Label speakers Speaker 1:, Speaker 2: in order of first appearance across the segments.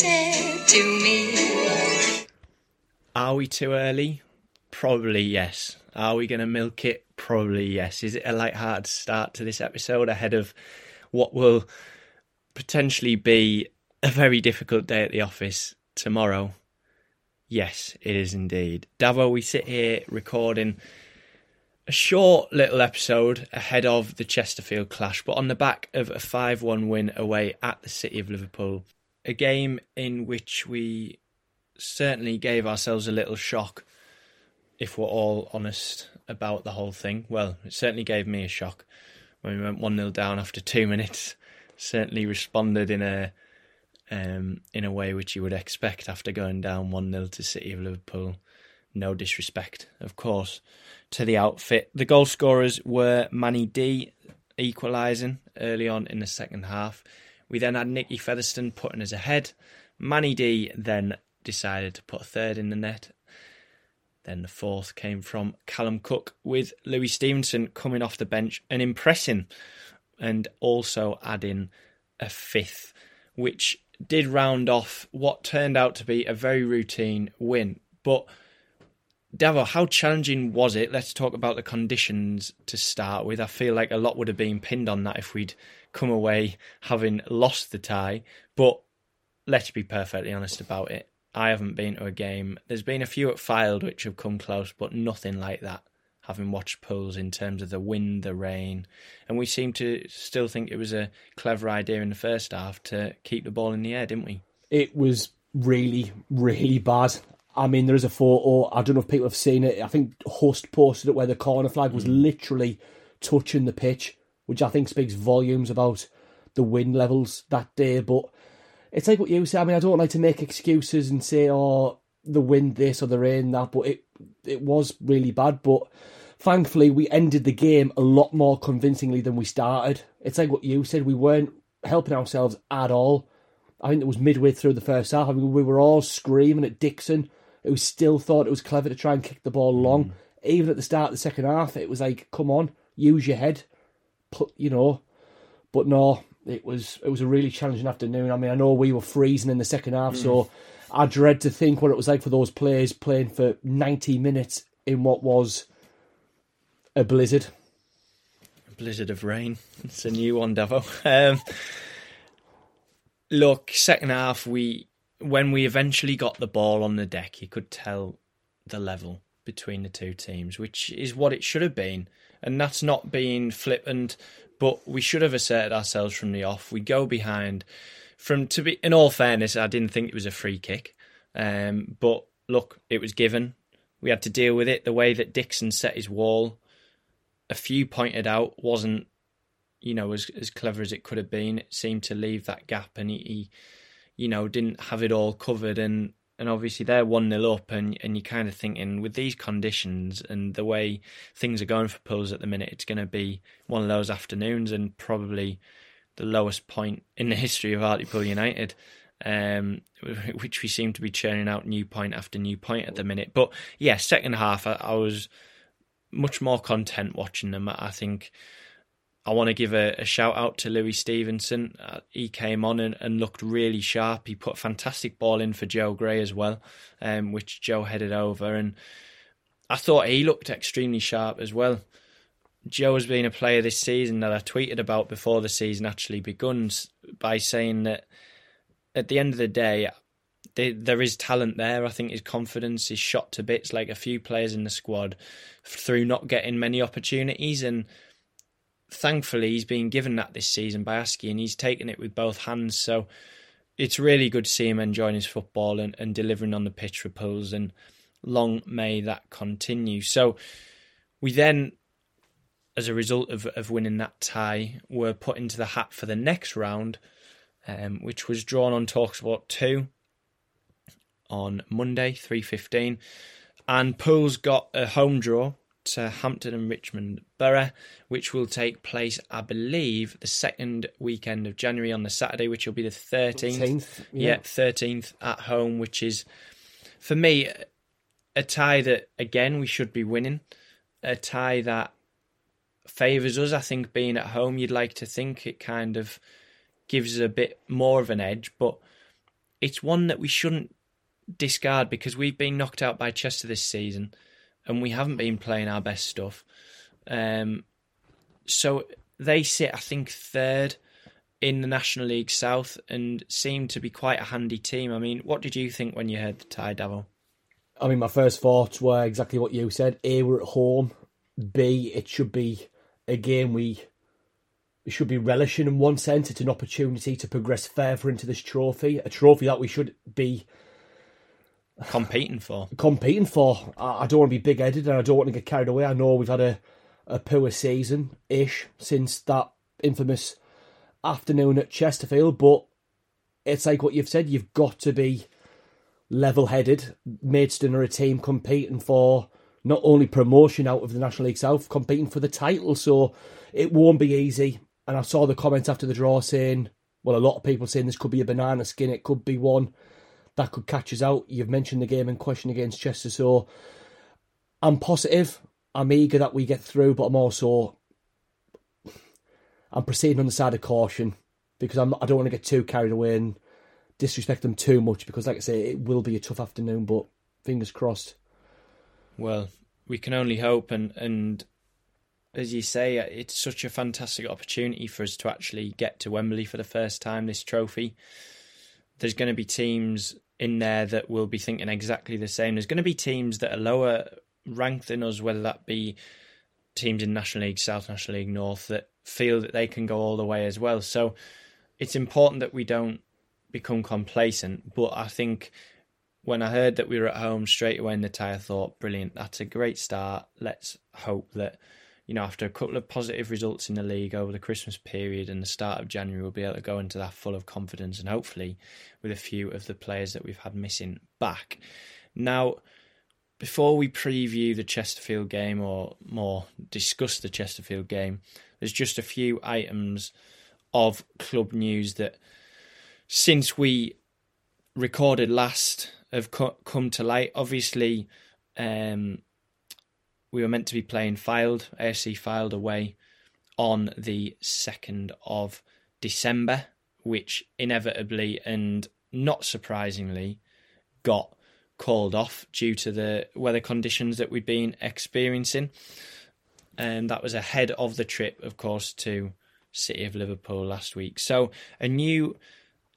Speaker 1: said to me.
Speaker 2: Are we too early? Probably yes. Are we going to milk it? Probably yes. Is it a light-hearted start to this episode ahead of what will potentially be a very difficult day at the office tomorrow? Yes, it is indeed. Davo, we sit here recording a short little episode ahead of the Chesterfield clash, but on the back of a 5 1 win away at the City of Liverpool. A game in which we certainly gave ourselves a little shock, if we're all honest about the whole thing. Well, it certainly gave me a shock when we went 1 0 down after two minutes. Certainly responded in a um, in a way which you would expect after going down 1 0 to City of Liverpool. No disrespect, of course, to the outfit. The goal scorers were Manny D equalising early on in the second half. We then had Nicky Featherstone putting us ahead. Manny D then decided to put a third in the net. Then the fourth came from Callum Cook with Louis Stevenson coming off the bench and impressing, and also adding a fifth, which did round off what turned out to be a very routine win. But Davo, how challenging was it? Let's talk about the conditions to start with. I feel like a lot would have been pinned on that if we'd come away having lost the tie. But let's be perfectly honest about it. I haven't been to a game. There's been a few at Fylde which have come close, but nothing like that. Having watched pools in terms of the wind, the rain, and we seem to still think it was a clever idea in the first half to keep the ball in the air, didn't we?
Speaker 3: It was really, really bad. I mean, there is a photo. I don't know if people have seen it. I think Hust posted it where the corner flag was mm. literally touching the pitch, which I think speaks volumes about the wind levels that day. But it's like what you say. I mean, I don't like to make excuses and say, "Oh, the wind this or the rain that," but it it was really bad. But thankfully, we ended the game a lot more convincingly than we started. It's like what you said. We weren't helping ourselves at all. I think it was midway through the first half. I mean, we were all screaming at Dixon, who still thought it was clever to try and kick the ball long. Mm. Even at the start of the second half, it was like, "Come on, use your head," you know. But no, it was it was a really challenging afternoon. I mean, I know we were freezing in the second half, so I dread to think what it was like for those players playing for ninety minutes in what was a blizzard.
Speaker 2: A blizzard of rain. It's a new one, Davo. Um, look, second half, we when we eventually got the ball on the deck, you could tell the level between the two teams, which is what it should have been. And that's not being flippant, but we should have asserted ourselves from the off. We go behind. From to be, in all fairness, I didn't think it was a free kick, um, but look, it was given. We had to deal with it. The way that Dixon set his wall, a few pointed out, wasn't you know as as clever as it could have been. It seemed to leave that gap, and he, he you know didn't have it all covered. And and obviously they're 1 0 up, and, and you're kind of thinking, with these conditions and the way things are going for Pools at the minute, it's going to be one of those afternoons and probably the lowest point in the history of Hartlepool United. Um, which we seem to be churning out new point after new point at the minute. But yeah, second half, I, I was much more content watching them. I think I want to give a, a, shout out to Louis Stevenson. Uh, he came on and, and, looked really sharp. He put a fantastic ball in for Joe Gray as well, um, which Joe headed over. And I thought he looked extremely sharp as well. Joe has been a player this season that I tweeted about before the season actually begun by saying that at the end of the day, there is talent there. I think his confidence is shot to bits, like a few players in the squad, through not getting many opportunities. And thankfully, he's been given that this season by Askey, and he's taken it with both hands. So it's really good to see him enjoying his football and, and delivering on the pitch for. And long may that continue. So we then as a result of, of winning that tie, were put into the hat for the next round, um, which was drawn on Talksport 2 on Monday, 3.15. And Pools got a home draw to Hampton and Richmond Borough, which will take place, I believe, the second weekend of January on the Saturday, which will be the 13th. 13th yeah. yeah, 13th at home, which is, for me, a tie that, again, we should be winning. A tie that favours us. I think being at home, you'd like to think it kind of gives us a bit more of an edge, but it's one that we shouldn't discard because we've been knocked out by Chester this season and we haven't been playing our best stuff. Um, so they sit, I think, third in the National League South and seem to be quite a handy team. I mean, what did you think when you heard the tie, Davo?
Speaker 3: I mean, my first thoughts were exactly what you said. A, we're at home. B, it should be again, we we should be relishing in one sense. It's an opportunity to progress further into this trophy, a trophy that we should be
Speaker 2: competing for.
Speaker 3: Competing for. I, don't want to be big headed and I don't want to get carried away. I know we've had a, a poor season ish since that infamous afternoon at Chesterfield, but it's like what you've said, you've got to be level headed. Maidstone are a team competing for not only promotion out of the National League South, competing for the title. So it won't be easy. And I saw the comments after the draw saying, well, a lot of people saying this could be a banana skin. It could be one that could catch us out. You've mentioned the game in question against Chester. So I'm positive. I'm eager that we get through, but I'm also I'm proceeding on the side of caution because I'm I don't want to get too carried away and disrespect them too much because, like I say, it will be a tough afternoon. But fingers crossed.
Speaker 2: Well, we can only hope, and and as you say, it's such a fantastic opportunity for us to actually get to Wembley for the first time. This trophy. There's going to be teams in there that will be thinking exactly the same. There's going to be teams that are lower ranked than us, whether that be teams in National League South, National League North, that feel that they can go all the way as well. So it's important that we don't become complacent. But I think when I heard that we were at home straight away in the tie, I thought, brilliant, that's a great start. Let's hope that, you know, after a couple of positive results in the league over the Christmas period and the start of January, we'll be able to go into that full of confidence and hopefully with a few of the players that we've had missing back. Now, before we preview the Chesterfield game or more discuss the Chesterfield game, there's just a few items of club news that since we recorded last have co- come to light. Obviously, um, we were meant to be playing Fylde, AFC Fylde away on the 2nd of December, which inevitably and not surprisingly got called off due to the weather conditions that we'd been experiencing. And that was ahead of the trip, of course, to City of Liverpool last week. So a new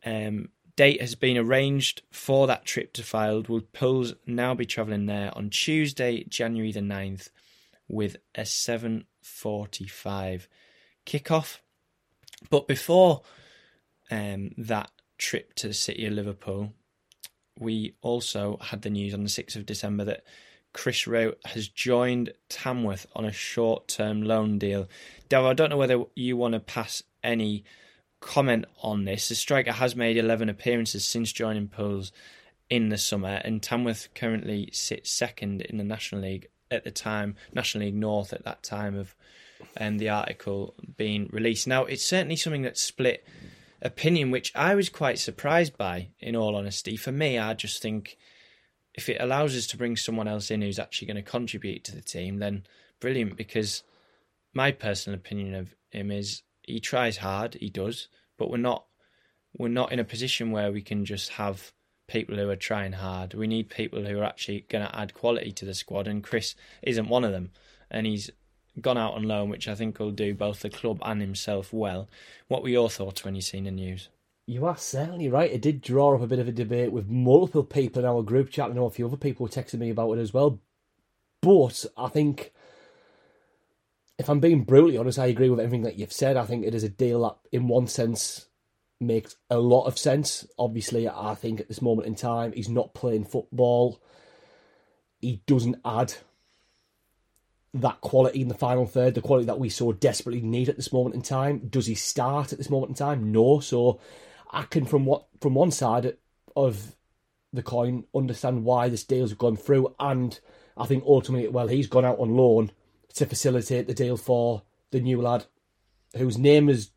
Speaker 2: um, date has been arranged for that trip to Fylde. Will Pools now be travelling there on Tuesday, January the 9th, with a 7.45 kickoff. But before um, that trip to the city of Liverpool, we also had the news on the 6th of December that Chris Rowe has joined Tamworth on a short term loan deal. Dave, I don't know whether you want to pass any comment on this. The striker has made 11 appearances since joining Pools in the summer, and Tamworth currently sits second in the National League at the time, National League North at that time of um, the article being released. Now, it's certainly something that split opinion, which I was quite surprised by, in all honesty. For me, I just think if it allows us to bring someone else in who's actually going to contribute to the team, then brilliant. Because my personal opinion of him is he tries hard, he does, but we're not we're not in a position where we can just have people who are trying hard. We need people who are actually going to add quality to the squad, and Chris isn't one of them. And he's gone out on loan, which I think will do both the club and himself well. What were your thoughts when you seen the news?
Speaker 3: You are certainly right. It did draw up a bit of a debate with multiple people in our group chat. I know a few other people were texting me about it as well. But I think, if I'm being brutally honest, I agree with everything that you've said. I think it is a deal that, in one sense, makes a lot of sense. Obviously, I think at this moment in time, he's not playing football. He doesn't add that quality in the final third, the quality that we so desperately need at this moment in time. Does he start at this moment in time? No. So I can, from what from one side of the coin, understand why this deal's gone through, and I think ultimately, well, he's gone out on loan to facilitate the deal for the new lad, whose name is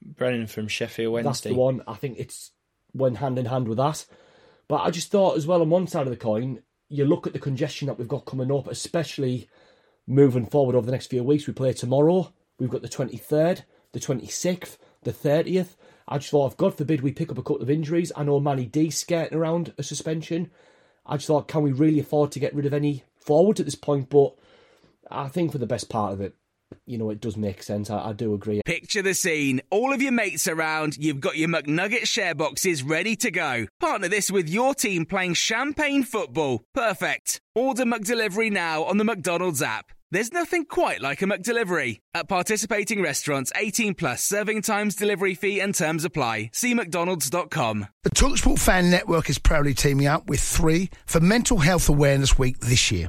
Speaker 2: Brennan from Sheffield Wednesday.
Speaker 3: that's the one. I think it's went hand in hand with that. But I just thought as well on one side of the coin, you look at the congestion that we've got coming up, especially moving forward over the next few weeks. We play tomorrow. We've got the 23rd, the 26th, the 30th. I just thought, if God forbid we pick up a couple of injuries, I know Manny D skirting around a suspension. I just thought, can we really afford to get rid of any forwards at this point? But I think for the best part of it, you know, it does make sense. I, I do agree.
Speaker 4: Picture the scene. All of your mates around, you've got your McNugget share boxes ready to go. Partner this with your team playing champagne football. Perfect. Order McDelivery now on the McDonald's app. There's nothing quite like a McDelivery. At participating restaurants, 18 plus serving times, delivery fee and terms apply. See mcdonalds.com.
Speaker 5: The Talksport Fan Network is proudly teaming up with three for Mental Health Awareness Week this year.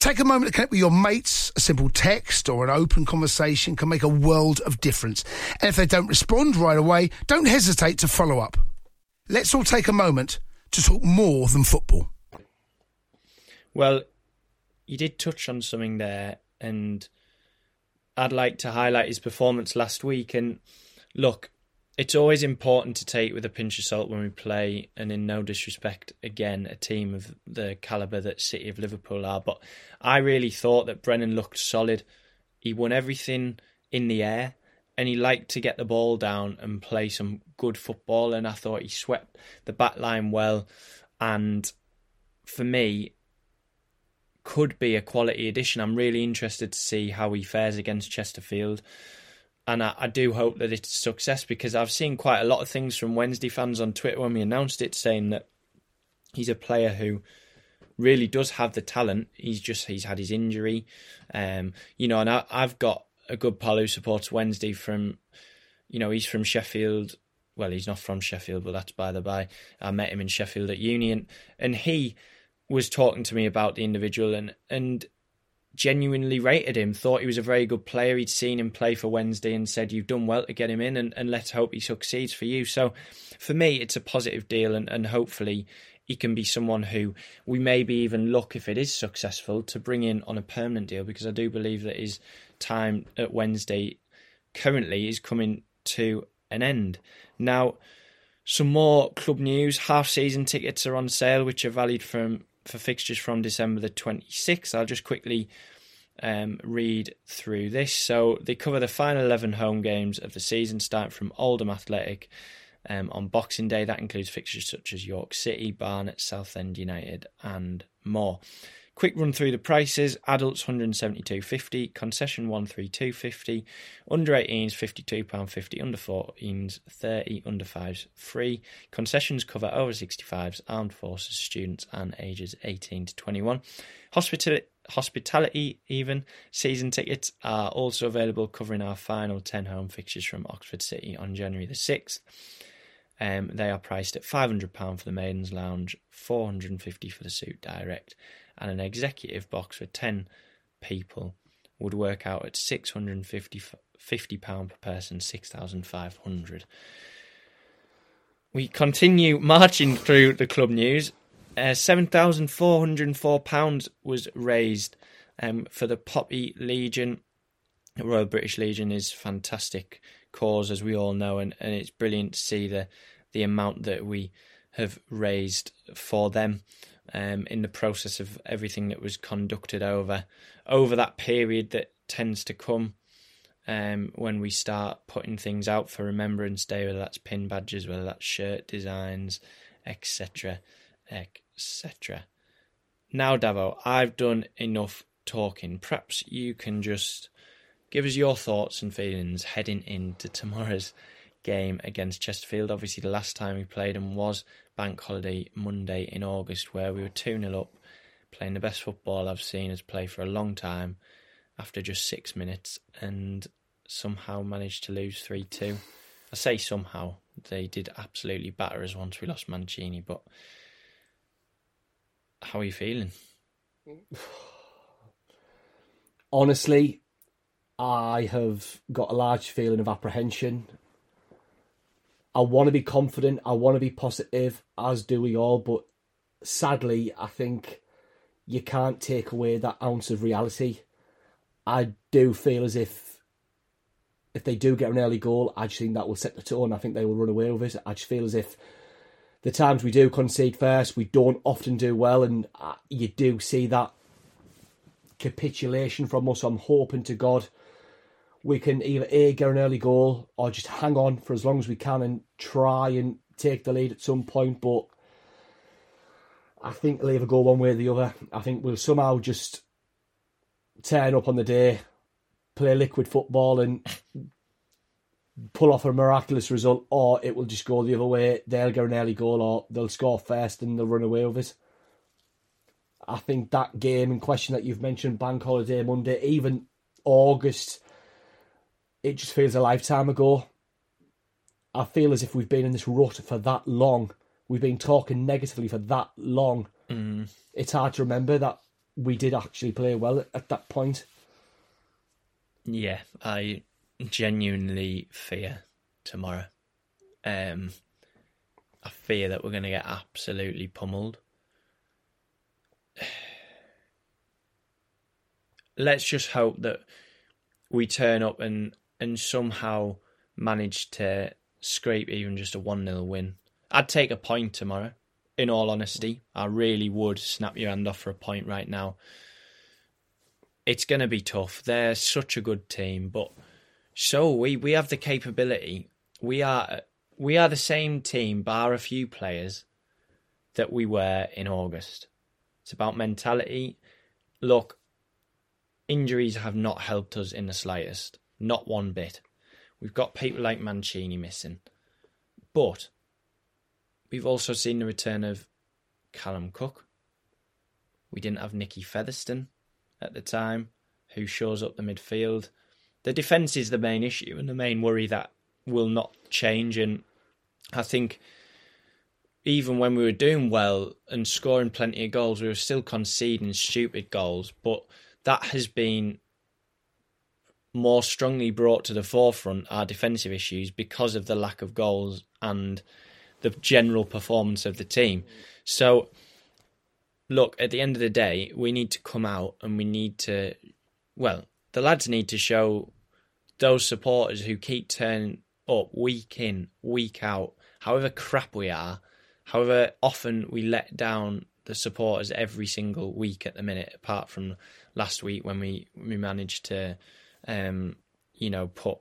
Speaker 5: Take a moment to connect with your mates. A simple text or an open conversation can make a world of difference. And if they don't respond right away, don't hesitate to follow up. Let's all take a moment to talk more than football.
Speaker 2: Well, you did touch on something there, and I'd like to highlight his performance last week. And look, it's always important to take with a pinch of salt when we play, and in no disrespect, again, a team of the calibre that City of Liverpool are. But I really thought that Brennan looked solid. He won everything in the air, and he liked to get the ball down and play some good football. And I thought he swept the back line well. And for me, could be a quality addition. I'm really interested to see how he fares against Chesterfield. And I, I, do hope that it's a success because I've seen quite a lot of things from Wednesday fans on Twitter when we announced it saying that he's a player who really does have the talent. He's just he's had his injury, um, you know. And I, I've got a good pal who supports Wednesday from, you know, he's from Sheffield. Well, he's not from Sheffield, but that's by the by. I met him in Sheffield at Union, and he was talking to me about the individual and and genuinely rated him, thought he was a very good player. He'd seen him play for Wednesday and said, You've done well to get him in, and, and let's hope he succeeds for you. So for me, it's a positive deal, and, and hopefully he can be someone who we maybe even look, if it is successful, to bring in on a permanent deal because I do believe that his time at Wednesday currently is coming to an end. Now, some more club news. Half season tickets are on sale, which are valued from for fixtures from December the 26th. I'll just quickly um, read through this. So they cover the final 11 home games of the season, starting from Oldham Athletic um, on Boxing Day. That includes fixtures such as York City, Barnet, Southend United, and more. Quick run through the prices: adults 172.50, concession 132.50, under 18s 52 pound 50, under 14s 30, under 5s free. Concessions cover over 65s, armed forces, students, and ages 18 to 21. Hospitality hospitality even season tickets are also available covering our final 10 home fixtures from Oxford City on January the 6th. Um, they are priced at £500 for the Maidens Lounge, 450 for the Suit Direct, and an executive box for 10 people would work out at £650 per person, 6500 We continue marching through the club news. Uh, £7,404 was raised um, for the Poppy Legion. The Royal British Legion is fantastic cause, as we all know, and, and it's brilliant to see the the amount that we have raised for them um, in the process of everything that was conducted over over that period that tends to come um, when we start putting things out for Remembrance Day, whether that's pin badges, whether that's shirt designs, etc., etc. Now, Davo, I've done enough talking. Perhaps you can just give us your thoughts and feelings heading into tomorrow's game against Chesterfield. Obviously, the last time we played them was Bank Holiday Monday in August, where we were 2 0 up, playing the best football I've seen us play for a long time after just six minutes, and somehow managed to lose 3 2. I say somehow, they did absolutely batter us once we lost Mancini, but how are you feeling?
Speaker 3: Honestly, I have got a large feeling of apprehension. I want to be confident, I want to be positive, as do we all, but sadly, I think you can't take away that ounce of reality. I do feel as if if they do get an early goal, I just think that will set the tone. I think they will run away with it. I just feel as if the times we do concede first, we don't often do well, and uh, you do see that capitulation from us. I'm hoping to God we can either A, get an early goal or just hang on for as long as we can and try and take the lead at some point. But I think they'll either go one way or the other. I think we'll somehow just turn up on the day, play liquid football and pull off a miraculous result, or it will just go the other way. They'll get an early goal or they'll score first and they'll run away with it. I think that game in question that you've mentioned, Bank Holiday Monday, even August it just feels a lifetime ago. I feel as if we've been in this rut for that long. We've been talking negatively for that long.
Speaker 2: Mm.
Speaker 3: It's hard to remember that we did actually play well at, at that point.
Speaker 2: Yeah, I genuinely fear tomorrow. Um, I fear that we're going to get absolutely pummeled. Let's just hope that we turn up and and somehow manage to scrape even just a 1 0 win. I'd take a point tomorrow, in all honesty. I really would snap your hand off for a point right now. It's going to be tough. They're such a good team, but so we, we have the capability. We are we are the same team, bar a few players, that we were in August. It's about mentality. Look, injuries have not helped us in the slightest. Not one bit. We've got people like Mancini missing. But we've also seen the return of Callum Cook. We didn't have Nicky Featherstone at the time, who shows up the midfield. The defence is the main issue and the main worry that will not change. And I think even when we were doing well and scoring plenty of goals, we were still conceding stupid goals. But that has been more strongly brought to the forefront our defensive issues because of the lack of goals and the general performance of the team. So, look, at the end of the day, we need to come out and we need to, well, the lads need to show those supporters who keep turning up week in, week out, however crap we are, however often we let down the supporters every single week at the minute, apart from last week when we, we managed to um, you know, put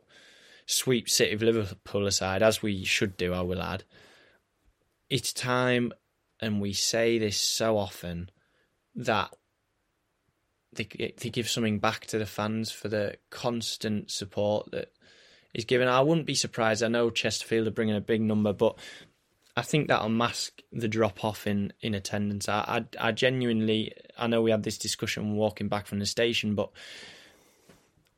Speaker 2: sweep City of Liverpool aside, as we should do, I will add. It's time, and we say this so often, that they, they give something back to the fans for the constant support that is given. I wouldn't be surprised. I know Chesterfield are bringing a big number, but I think that'll mask the drop off in, in attendance. I, I, I genuinely, I know we had this discussion walking back from the station, but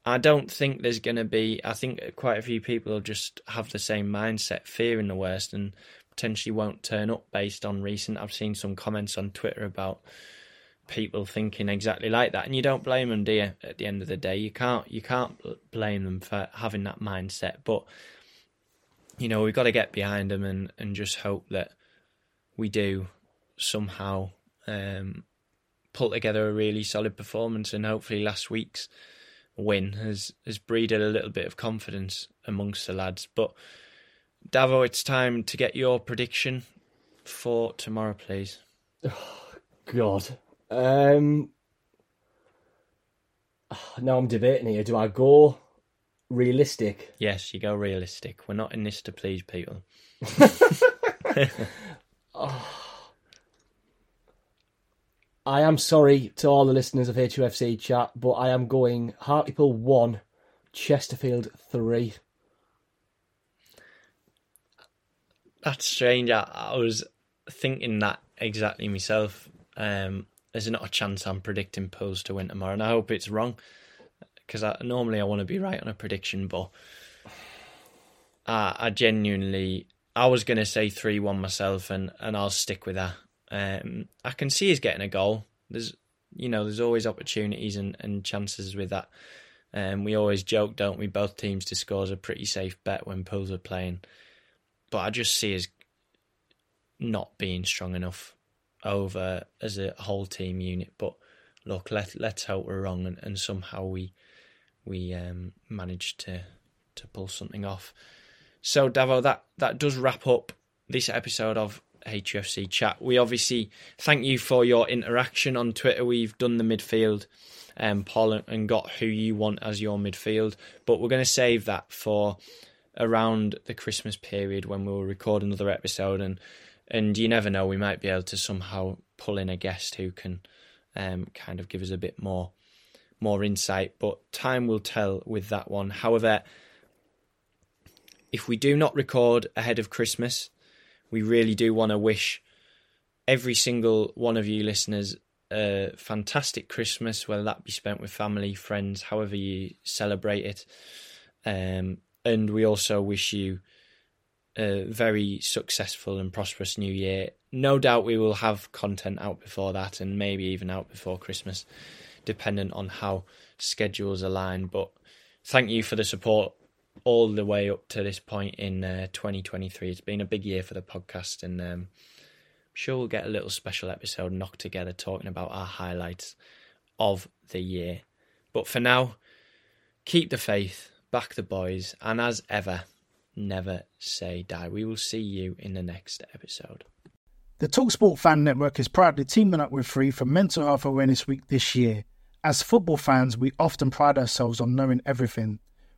Speaker 2: I don't think there's going to be. I think quite a few people will just have the same mindset, fearing the worst, and potentially won't turn up based on recent. I've seen some comments on Twitter about people thinking exactly like that, and you don't blame them, do you? At the end of the day, you can't you can't blame them for having that mindset, but you know, we've got to get behind them and, and just hope that we do somehow um, pull together a really solid performance. And hopefully, last week's win has, has breeded a little bit of confidence amongst the lads. But, Davo, it's time to get your prediction for tomorrow, please.
Speaker 3: Oh, God. Um, now I'm debating here. Do I go realistic.
Speaker 2: Yes, you go realistic. We're not in this to please people.
Speaker 3: oh. I am sorry to all the listeners of HUFC chat, but I am going Hartlepool 1, Chesterfield 3.
Speaker 2: That's strange. I, I was thinking that exactly myself. Um, there's not a chance I'm predicting Pools to win tomorrow, and I hope it's wrong because normally I want to be right on a prediction, but I, I genuinely I was going to say three one myself, and and I'll stick with that. Um, I can see he's getting a goal. There's you know there's always opportunities and, and chances with that. Um, we always joke, don't we? Both teams to score is a pretty safe bet when Pools are playing, but I just see us not being strong enough over as a whole team unit. But look, let let's hope we're wrong and, and somehow we we um, managed to to pull something off. So Davo, that that does wrap up this episode of HUFC chat. We obviously thank you for your interaction on Twitter. We've done the midfield um, poll and got who you want as your midfield, but we're going to save that for around the Christmas period when we'll record another episode and and you never know we might be able to somehow pull in a guest who can um, kind of give us a bit more more insight, but time will tell with that one. However, if we do not record ahead of Christmas, we really do want to wish every single one of you listeners a fantastic Christmas, whether that be spent with family, friends, however you celebrate it. Um, and we also wish you a very successful and prosperous new year. No doubt we will have content out before that and maybe even out before Christmas dependent on how schedules align. But thank you for the support all the way up to this point in uh, 2023. It's been a big year for the podcast, and um, I'm sure we'll get a little special episode knocked together talking about our highlights of the year. But for now, keep the faith, back the boys, and as ever, never say die. We will see you in the next episode.
Speaker 6: The Talksport Fan Network is proudly teaming up with Three for Mental Health Awareness Week this year. As football fans, we often pride ourselves on knowing everything,